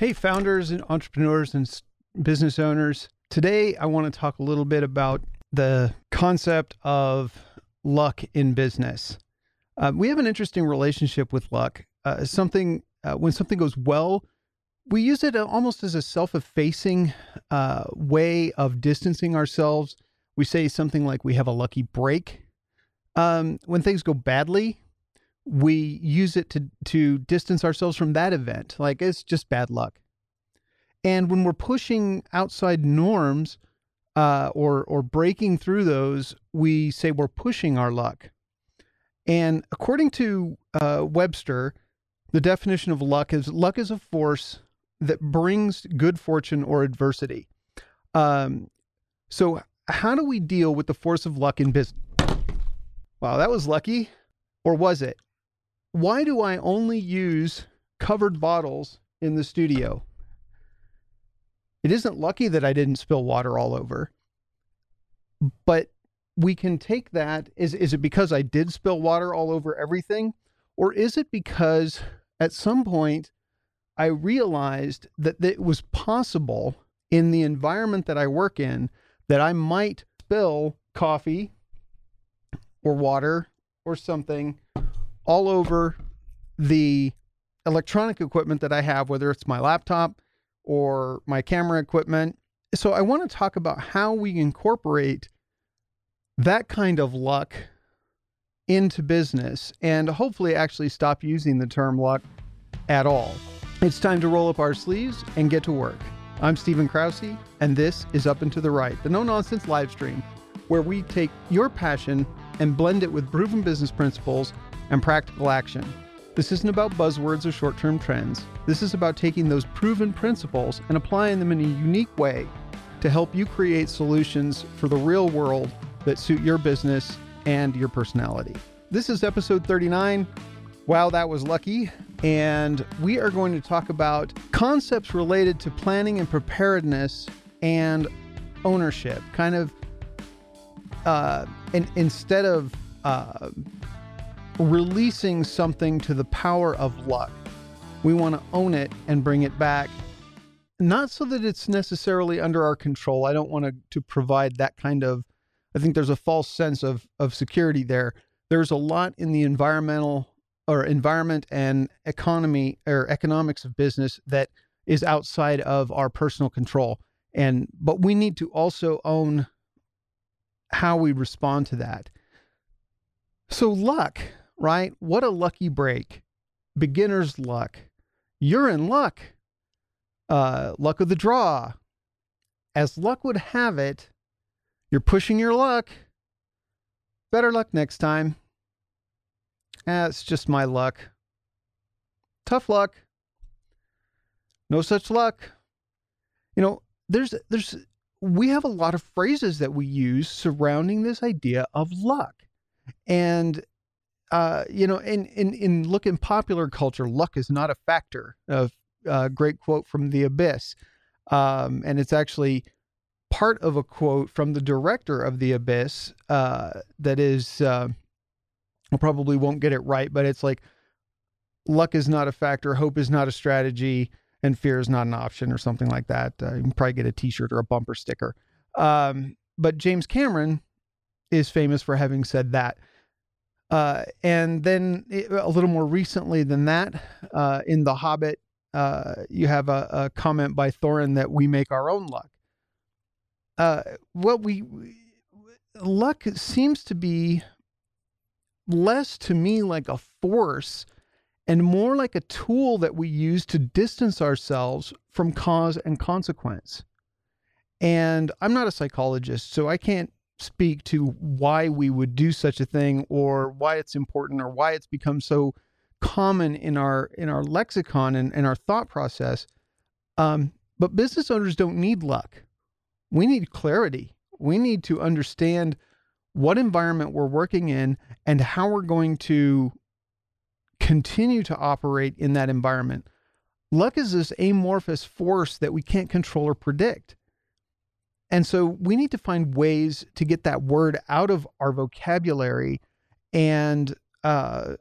Hey, founders and entrepreneurs and business owners. Today, I want to talk a little bit about the concept of luck in business. Uh, we have an interesting relationship with luck. Uh, something uh, when something goes well, we use it almost as a self-effacing uh, way of distancing ourselves. We say something like we have a lucky break. Um, when things go badly, we use it to to distance ourselves from that event. Like it's just bad luck. And when we're pushing outside norms uh, or or breaking through those we say we're pushing our luck. And according to uh, webster the definition of luck is luck is a force that brings good fortune or adversity. Um, so how do we deal with the force of luck in business? Wow that was lucky. Or was it why do I only use covered bottles in the studio? It isn't lucky that I didn't spill water all over. But we can take that is is it because I did spill water all over everything or is it because at some point I realized that it was possible in the environment that I work in that I might spill coffee or water or something all over the electronic equipment that I have, whether it's my laptop or my camera equipment. So I want to talk about how we incorporate that kind of luck into business and hopefully actually stop using the term luck at all. It's time to roll up our sleeves and get to work. I'm Stephen Krause, and this is Up and to the Right, the no nonsense live stream where we take your passion and blend it with proven business principles and practical action. This isn't about buzzwords or short term trends. This is about taking those proven principles and applying them in a unique way to help you create solutions for the real world that suit your business and your personality. This is episode 39. Wow, that was lucky. And we are going to talk about concepts related to planning and preparedness and ownership. Kind of, uh, and instead of uh, releasing something to the power of luck. We want to own it and bring it back. Not so that it's necessarily under our control. I don't want to, to provide that kind of, I think there's a false sense of, of security there. There's a lot in the environmental or environment and economy or economics of business that is outside of our personal control. And, but we need to also own how we respond to that. So, luck, right? What a lucky break. Beginner's luck. You're in luck. Uh, luck of the draw. As luck would have it, you're pushing your luck. Better luck next time. It's just my luck. Tough luck. No such luck. You know, there's there's we have a lot of phrases that we use surrounding this idea of luck. And uh, you know, in in in look in popular culture, luck is not a factor. A uh, great quote from The Abyss, um, and it's actually part of a quote from the director of The Abyss uh, that is. Uh, I probably won't get it right, but it's like luck is not a factor, hope is not a strategy, and fear is not an option, or something like that. Uh, you can probably get a T-shirt or a bumper sticker. Um, but James Cameron is famous for having said that. Uh, and then a little more recently than that, uh, in The Hobbit, uh, you have a, a, comment by Thorin that we make our own luck. Uh, what we luck seems to be less to me like a force and more like a tool that we use to distance ourselves from cause and consequence. And I'm not a psychologist, so I can't speak to why we would do such a thing or why it's important or why it's become so common in our in our lexicon and, and our thought process. Um, but business owners don't need luck. We need clarity. We need to understand what environment we're working in and how we're going to continue to operate in that environment. Luck is this amorphous force that we can't control or predict. And so we need to find ways to get that word out of our vocabulary. And uh,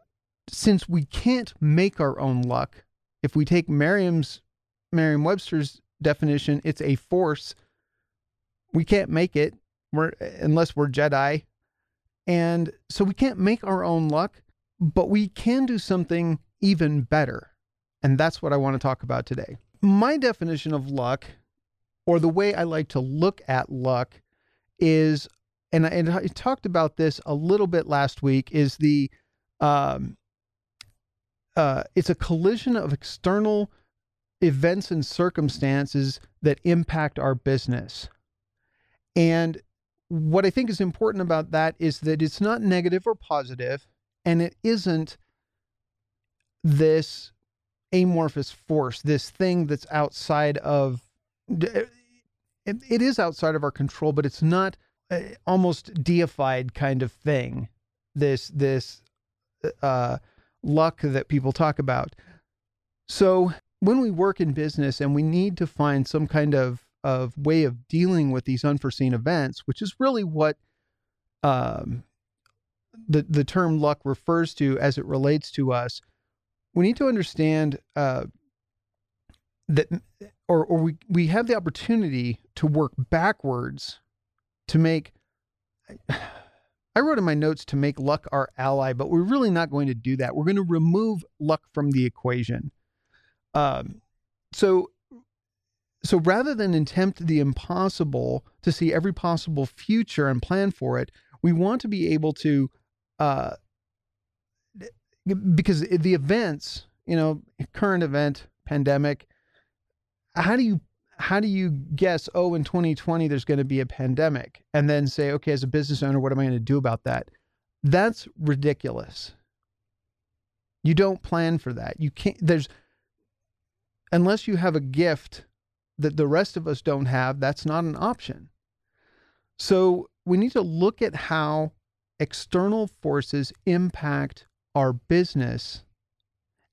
since we can't make our own luck, if we take Merriam's Merriam Webster's definition, it's a force. We can't make it we're, unless we're Jedi. And so we can't make our own luck, but we can do something even better. And that's what I want to talk about today. My definition of luck, or the way I like to look at luck, is, and I, and I talked about this a little bit last week, is the, um, uh, it's a collision of external events and circumstances that impact our business. And what I think is important about that is that it's not negative or positive, and it isn't this amorphous force, this thing that's outside of it, it is outside of our control, but it's not uh, almost deified kind of thing. This this uh, luck that people talk about. So when we work in business and we need to find some kind of of way of dealing with these unforeseen events, which is really what um, the the term luck refers to as it relates to us, we need to understand uh, that, or or we we have the opportunity to work backwards to make. I wrote in my notes to make luck our ally, but we're really not going to do that. We're going to remove luck from the equation. Um, so, so rather than attempt the impossible to see every possible future and plan for it, we want to be able to, uh, because the events, you know, current event, pandemic, how do you how do you guess, oh, in 2020 there's going to be a pandemic, and then say, okay, as a business owner, what am I going to do about that? That's ridiculous. You don't plan for that. You can't. There's unless you have a gift that the rest of us don't have. That's not an option. So we need to look at how external forces impact our business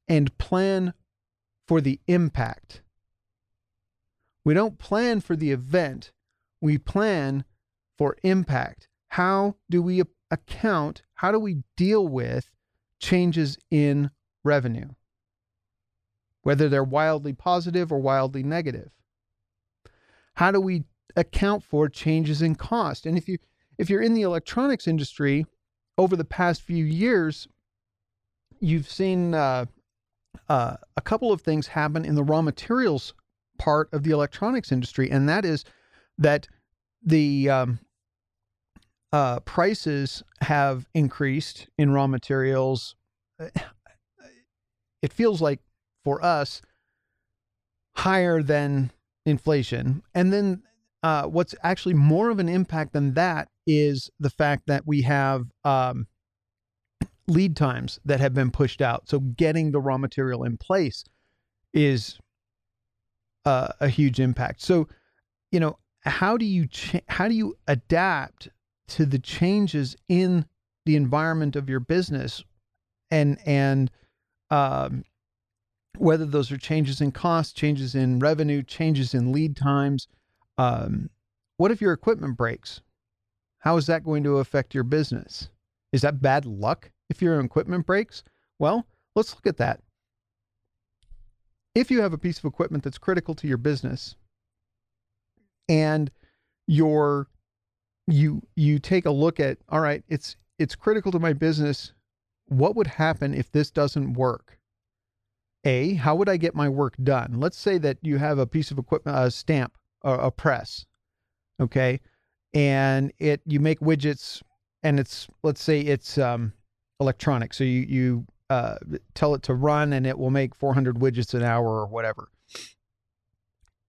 and plan for the impact we don't plan for the event, we plan for impact. How do we account? How do we deal with changes in revenue? Whether they're wildly positive or wildly negative. How do we account for changes in cost? And if you if you're in the electronics industry, over the past few years, you've seen uh, uh, a couple of things happen in the raw materials part of the electronics industry, and that is that the um, uh, prices have increased in raw materials. It feels like for us higher than inflation, and then uh, what's actually more of an impact than that is the fact that we have um, lead times that have been pushed out. So getting the raw material in place is uh, a huge impact. So, you know, how do you cha- how do you adapt to the changes in the environment of your business, and and um, whether those are changes in cost, changes in revenue, changes in lead times. Um, what if your equipment breaks? How is that going to affect your business? Is that bad luck if your equipment breaks? Well, let's look at that if you have a piece of equipment that's critical to your business and your you you take a look at all right it's it's critical to my business what would happen if this doesn't work? A how would i get my work done? Let's say that you have a piece of equipment a stamp a, press okay? And it you make widgets and it's let's say it's um electronic. So you you uh, tell it to run and it will make 400 widgets an hour or whatever.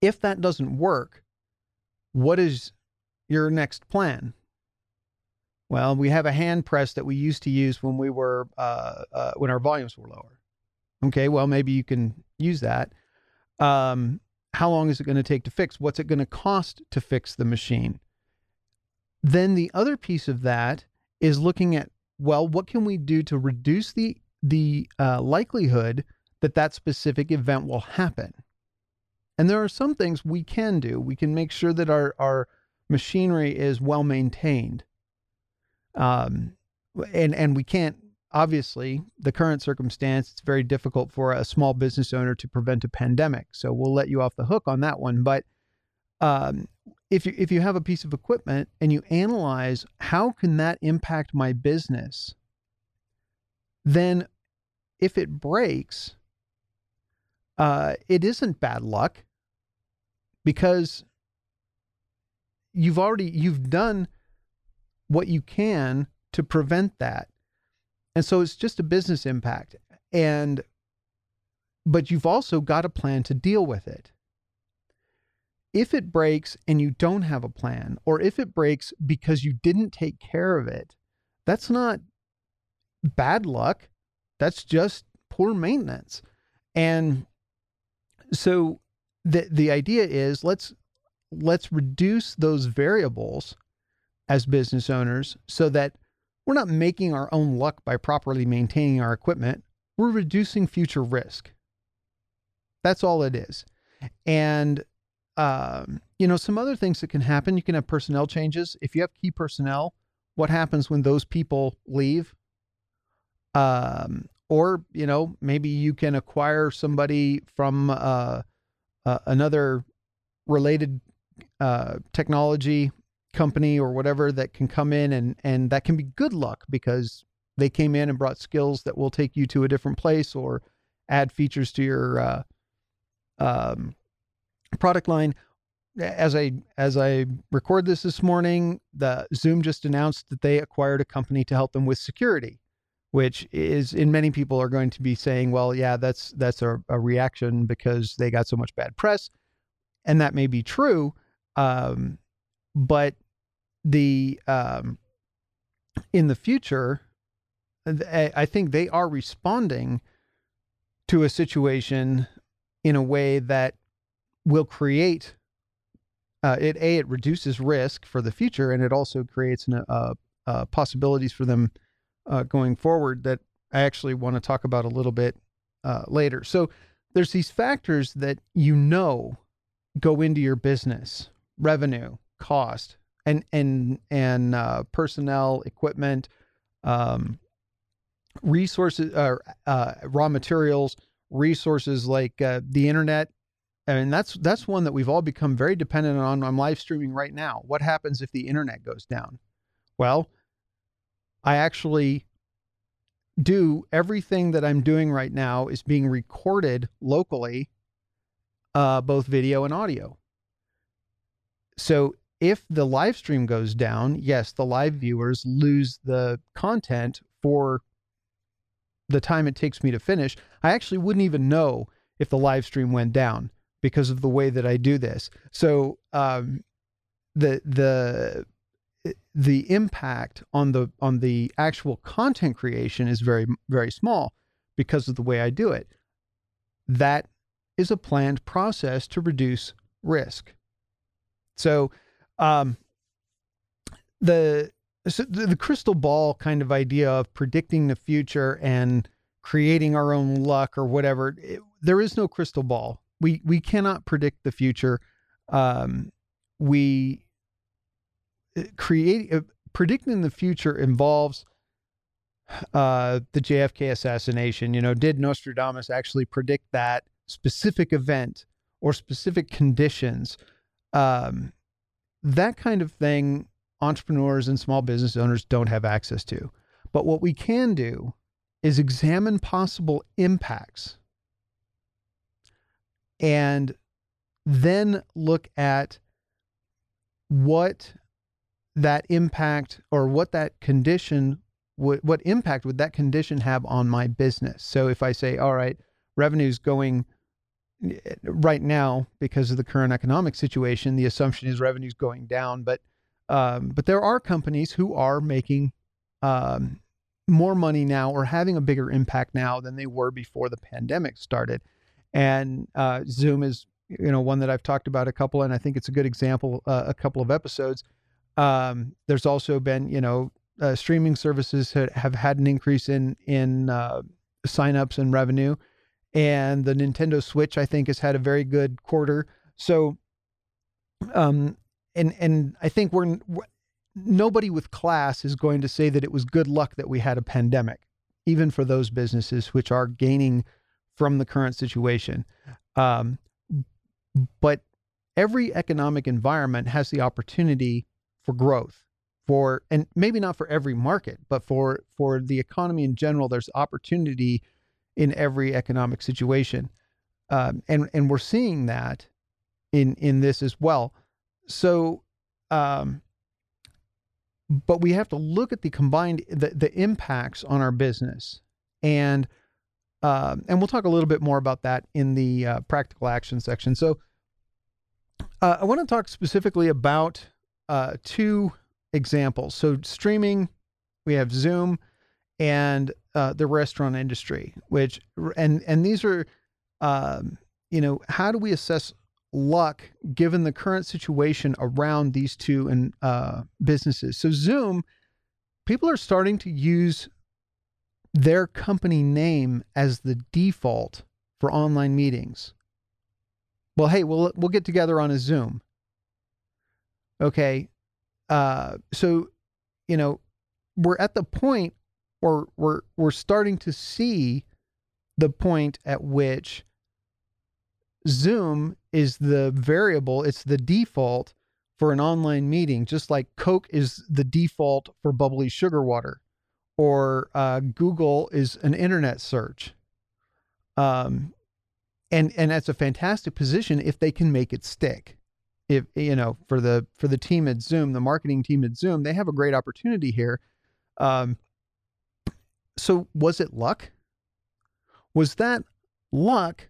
If that doesn't work, what is your next plan? Well, we have a hand press that we used to use when we were uh, uh, when our volumes were lower. Okay, well maybe you can use that. Um, how long is it going to take to fix? What's it going to cost to fix the machine? Then the other piece of that is looking at well, what can we do to reduce the the uh, likelihood that that specific event will happen. And there are some things we can do. We can make sure that our, our machinery is well maintained. Um, and, and we can't obviously, the current circumstance, it's very difficult for a small business owner to prevent a pandemic. So we'll let you off the hook on that one. But um, if you if you have a piece of equipment and you analyze how can that impact my business, then if it breaks, uh, it isn't bad luck because you've already you've done what you can to prevent that. And so it's just a business impact. And but you've also got a plan to deal with it. If it breaks and you don't have a plan, or if it breaks because you didn't take care of it, that's not bad luck. That's just poor maintenance. And so the the idea is let's let's reduce those variables as business owners so that we're not making our own luck by properly maintaining our equipment. We're reducing future risk. That's all it is. And, um, you know, some other things that can happen you can have personnel changes. If you have key personnel, what happens when those people leave? Um, or, you know, maybe you can acquire somebody from uh, uh, another related uh, technology company or whatever that can come in and and that can be good luck because they came in and brought skills that will take you to a different place or add features to your uh, um, product line. As I as I record this this morning, the Zoom just announced that they acquired a company to help them with security, which is in many people are going to be saying, well, yeah, that's that's a, a reaction because they got so much bad press, and that may be true. Um, but the um, in the future, I think they are responding to a situation in a way that will create uh, it. A it reduces risk for the future, and it also creates an, uh, uh, possibilities for them uh, going forward that I actually want to talk about a little bit uh, later. So there's these factors that you know go into your business: revenue, cost and and and uh, personnel, equipment, um, resources, uh, raw materials, resources like uh, the internet. I mean, that's that's one that we've all become very dependent on. I'm live streaming right now. What happens if the internet goes down? Well, I actually do everything that I'm doing right now is being recorded locally, uh, both video and audio. So if the live stream goes down, yes, the live viewers lose the content for the time it takes me to finish. I actually wouldn't even know if the live stream went down because of the way that I do this. So um, the the the impact on the on the actual content creation is very very small because of the way I do it. That is a planned process to reduce risk. So um, the so the crystal ball kind of idea of predicting the future and creating our own luck or whatever it, there is no crystal ball we we cannot predict the future um, we uh, create uh, predicting the future involves uh, the JFK assassination you know did Nostradamus actually predict that specific event or specific conditions um, that kind of thing entrepreneurs and small business owners don't have access to. But what we can do is examine possible impacts and then look at what that impact or what that condition would what impact would that condition have on my business? So if i say all right revenue's going right now because of the current economic situation the assumption is revenues going down but um, but there are companies who are making um, more money now or having a bigger impact now than they were before the pandemic started. And uh, zoom is you know one that i've talked about a couple and i think it's a good example uh, a couple of episodes um, there's also been you know uh, streaming services have had an increase in in uh, signups and revenue and the Nintendo Switch I think has had a very good quarter. So, um, and and I think we're, we're nobody with class is going to say that it was good luck that we had a pandemic. even for those businesses which are gaining from the current situation. Um, but every economic environment has the opportunity for growth for and maybe not for every market but for for the economy in general there's opportunity in every economic situation. Um, and and we're seeing that in in this as well. So um, but we have to look at the combined the, the impacts on our business. And um, and we'll talk a little bit more about that in the uh, practical action section. So uh, i want to talk specifically about uh, two examples so streaming we have zoom and uh, the restaurant industry which and and these are um, you know how do we assess luck given the current situation around these two and uh, businesses. So Zoom, people are starting to use their company name as the default for online meetings. Well, hey, we'll we'll get together on a Zoom. Okay, uh, so you know we're at the point where we're we're starting to see the point at which Zoom is the variable, it's the default for an online meeting, just like Coke is the default for bubbly sugar water, or uh, Google is an internet search. Um, and and that's a fantastic position if they can make it stick. If you know, for the for the team at Zoom, the marketing team at Zoom, they have a great opportunity here. Um, so was it luck? Was that luck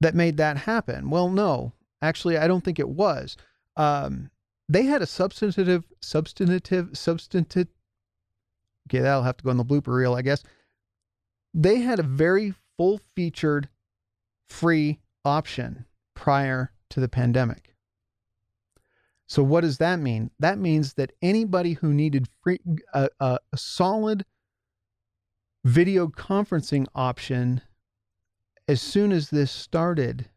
that made that happen? Well, no, actually, I don't think it was. Um, they had a substantive, substantive, substantive. Okay, that'll have to go in the blooper reel, I guess. They had a very full featured free option prior to the pandemic. So, what does that mean? That means that anybody who needed free, a, solid video conferencing option as soon as this started,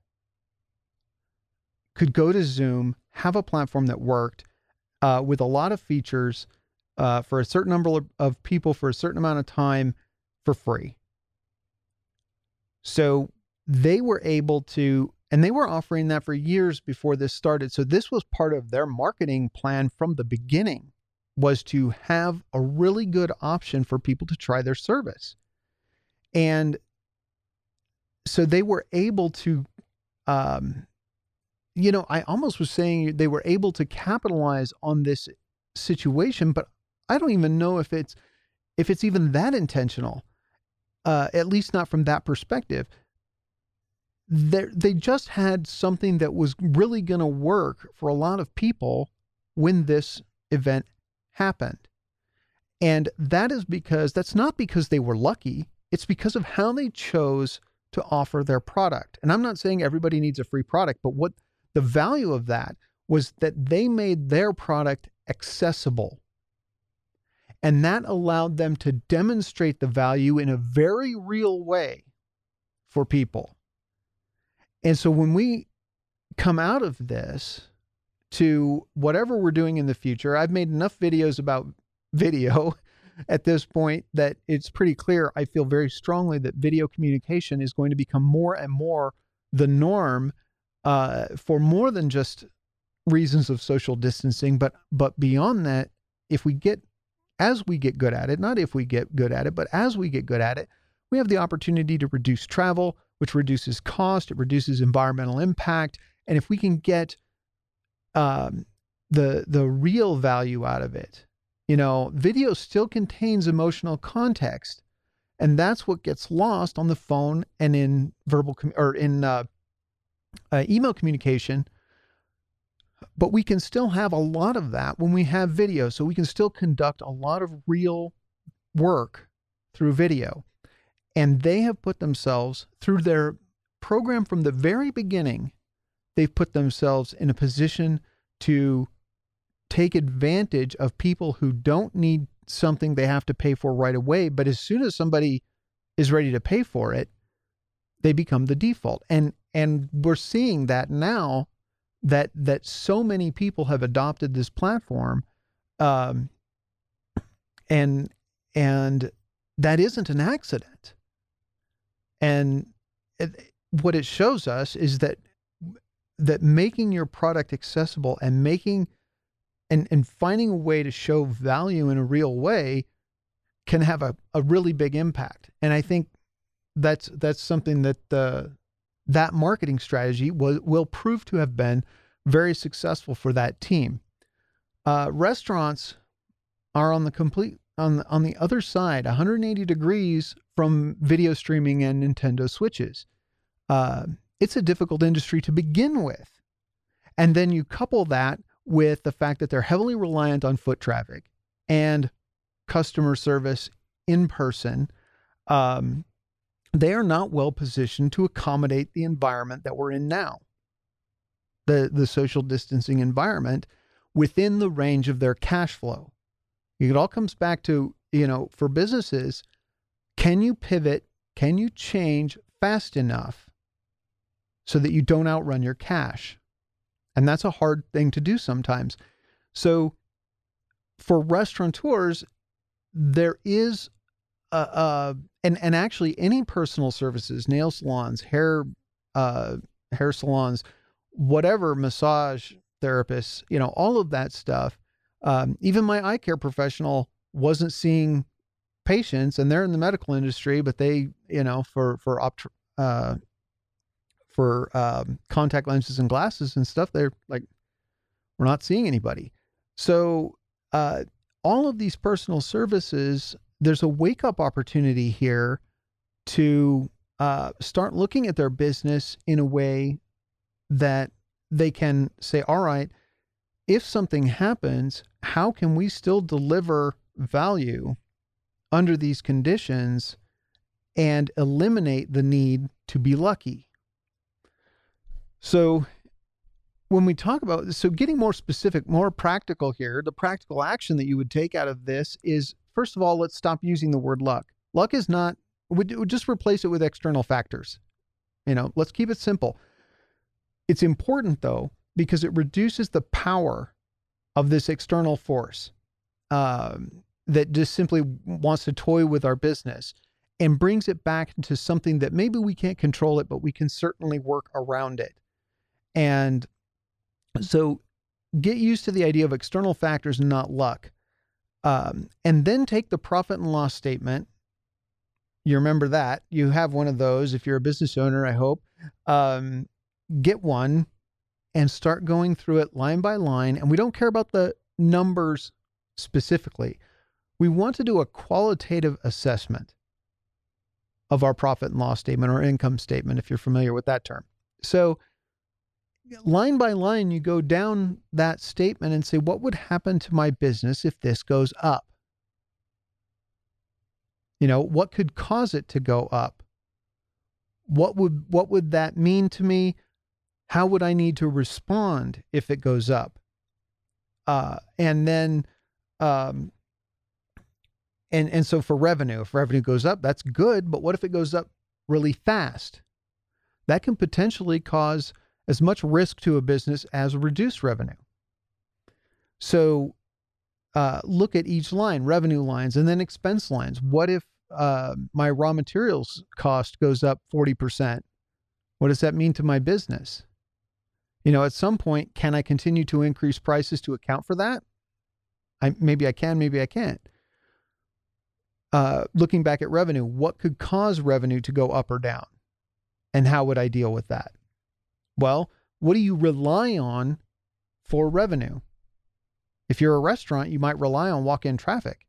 could go to Zoom, have a platform that worked uh, with a lot of features uh, for a certain number of people for a certain amount of time for free. So they were able to, and they were offering that for years before this started. So this was part of their marketing plan from the beginning was to have a really good option for people to try their service. And so they were able to um, you know i almost was saying they were able to capitalize on this situation but i don't even know if it's if it's even that intentional uh, at least not from that perspective they just had something that was really going to work for a lot of people when this event happened and that is because that's not because they were lucky it's because of how they chose to offer their product. And I'm not saying everybody needs a free product, but what the value of that was that they made their product accessible. And that allowed them to demonstrate the value in a very real way for people. And so when we come out of this to whatever we're doing in the future, I've made enough videos about video at this point that it's pretty clear. I feel very strongly that video communication is going to become more and more the norm uh, for more than just reasons of social distancing, but but beyond that, if we get as we get good at it, not if we get good at it, but as we get good at it, we have the opportunity to reduce travel, which reduces cost, it reduces environmental impact, and if we can get um, the the real value out of it, you know, video still contains emotional context, and that's what gets lost on the phone and in verbal com- or in uh, uh, email communication. But we can still have a lot of that when we have video, so we can still conduct a lot of real work through video. And they have put themselves through their program from the very beginning. They've put themselves in a position to take advantage of people who don't need something they have to pay for right away. But as soon as somebody is ready to pay for it, they become the default. And and we're seeing that now that that so many people have adopted this platform um, and and that isn't an accident. And it, what it shows us is that that making your product accessible and making and and finding a way to show value in a real way can have a, a really big impact. And I think that's that's something that uh, that marketing strategy will will prove to have been very successful for that team. Uh, restaurants are on the complete on the, on the other side, 180 degrees from video streaming and Nintendo Switches. Uh, it's a difficult industry to begin with, and then you couple that with the fact that they're heavily reliant on foot traffic and customer service in person. Um, they are not well positioned to accommodate the environment that we're in now the, the social distancing environment within the range of their cash flow. It all comes back to, you know, for businesses, can you pivot? Can you change fast enough so that you don't outrun your cash? And that's a hard thing to do sometimes. So for restaurateurs, there is a and and actually any personal services, nail salons, hair uh, hair salons, whatever massage therapists, you know, all of that stuff. Um, even my eye care professional wasn't seeing patients, and they're in the medical industry, but they, you know, for for opt- uh, for um, contact lenses and glasses and stuff, they're like, we're not seeing anybody. So uh, all of these personal services, there's a wake up opportunity here to uh, start looking at their business in a way that they can say, all right, if something happens, how can we still deliver value under these conditions and eliminate the need to be lucky? So, when we talk about so getting more specific, more practical here, the practical action that you would take out of this is first of all, let's stop using the word luck. Luck is not, we would just replace it with external factors. You know, let's keep it simple. It's important though, because it reduces the power of this external force um, that just simply wants to toy with our business and brings it back into something that maybe we can't control it, but we can certainly work around it. And so get used to the idea of external factors and not luck. Um, and then take the profit and loss statement. You remember that. You have one of those if you're a business owner, I hope. Um, get one and start going through it line by line. And we don't care about the numbers specifically. We want to do a qualitative assessment of our profit and loss statement or income statement, if you're familiar with that term. So, line by line, you go down that statement and say, what would happen to my business if this goes up? You know, what could cause it to go up? What would what would that mean to me? How would I need to respond if it goes up? Uh, and then, um, and and so for revenue, if revenue goes up, that's good. But what if it goes up really fast? That can potentially cause as much risk to a business as reduced revenue. So uh, look at each line, revenue lines, and then expense lines. What if uh, my raw materials cost goes up 40%? What does that mean to my business? You know, at some point, can I continue to increase prices to account for that? I, maybe I can, maybe I can't. Uh, looking back at revenue, what could cause revenue to go up or down? And how would I deal with that? Well, what do you rely on for revenue? If you're a restaurant, you might rely on walk in traffic.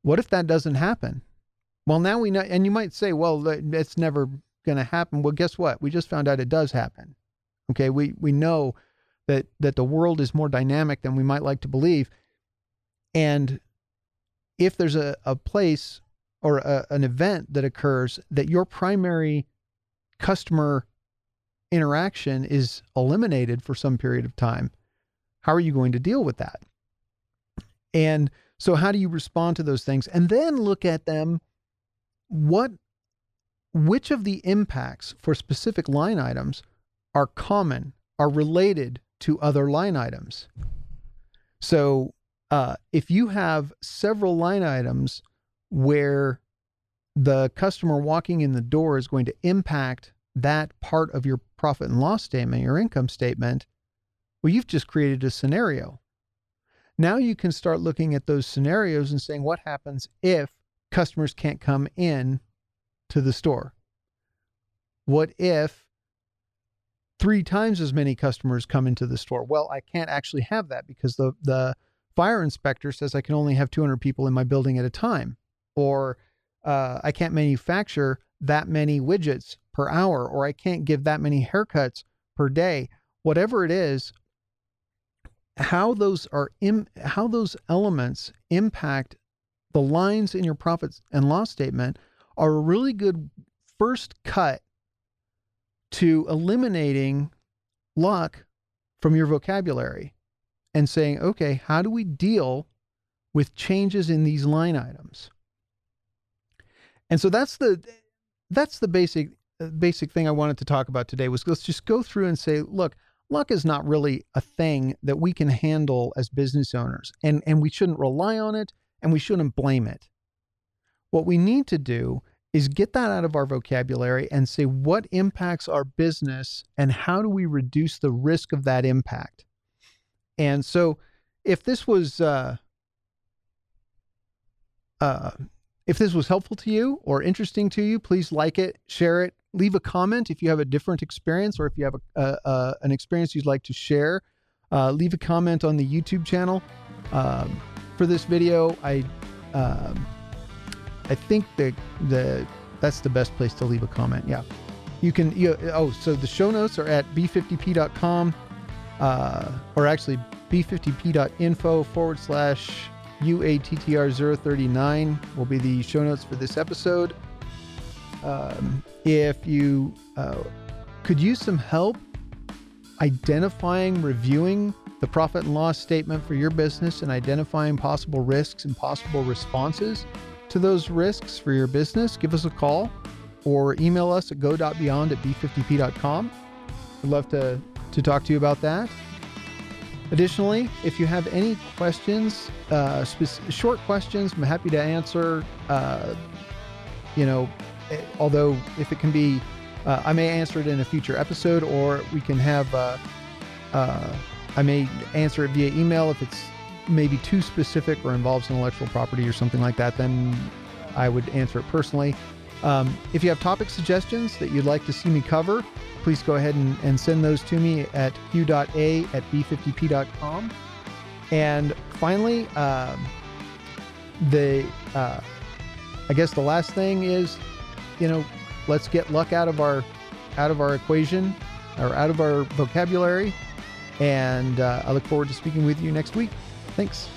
What if that doesn't happen? Well, now we know, and you might say, well, it's never going to happen. Well, guess what? We just found out it does happen. Okay, we we know that that the world is more dynamic than we might like to believe, and if there's a, a place or a, an event that occurs that your primary customer interaction is eliminated for some period of time, how are you going to deal with that? And so, how do you respond to those things? And then look at them. What, which of the impacts for specific line items are common, are related to other line items? So, uh, if you have several line items where the customer walking in the door is going to impact that part of your profit and loss statement, your income statement, well, you've just created a scenario. Now you can start looking at those scenarios and saying, what happens if customers can't come in to the store? What if three times as many customers come into the store? Well, I can't actually have that because the, the fire inspector says I can only have 200 people in my building at a time. Or uh, I can't manufacture that many widgets per hour, or I can't give that many haircuts per day. Whatever it is, how those are Im- how those elements impact the lines in your profits and loss statement are a really good first cut to eliminating luck from your vocabulary and saying, okay, how do we deal with changes in these line items? And so that's the that's the basic uh, basic thing I wanted to talk about today was let's just go through and say, look, luck is not really a thing that we can handle as business owners and and we shouldn't rely on it and we shouldn't blame it. What we need to do is get that out of our vocabulary and say what impacts our business and how do we reduce the risk of that impact. And so if this was uh, uh, if this was helpful to you or interesting to you, please like it, share it, leave a comment if you have a different experience or if you have a, an experience you'd like to share. Uh, leave a comment on the YouTube channel. Um, for this video, I um, I think the the that's the best place to leave a comment. Yeah, you can. You, oh, so the show notes are at b50p.com, uh, or actually b50p.info forward slash UATTR039 will be the show notes for this episode. Um, if you uh, could use some help identifying, reviewing the profit and loss statement for your business and identifying possible risks and possible responses to those risks for your business, give us a call or email us at go.beyond at b50p.com. We'd love to, to talk to you about that. Additionally, if you have any questions, uh, sp- short questions, I'm happy to answer. Uh, you know, eh, although if it can be, uh, I may answer it in a future episode, or we can have, uh, uh, I may answer it via email if it's maybe too specific or involves intellectual property or something like that. Then I would answer it personally. Um, if you have topic suggestions that you'd like to see me cover, please go ahead and, and send those to me at q.a at b50p.com. And finally, um, the uh, I guess the last thing is, you know, let's get luck out of our out of our equation or out of our vocabulary. And uh, I look forward to speaking with you next week. Thanks.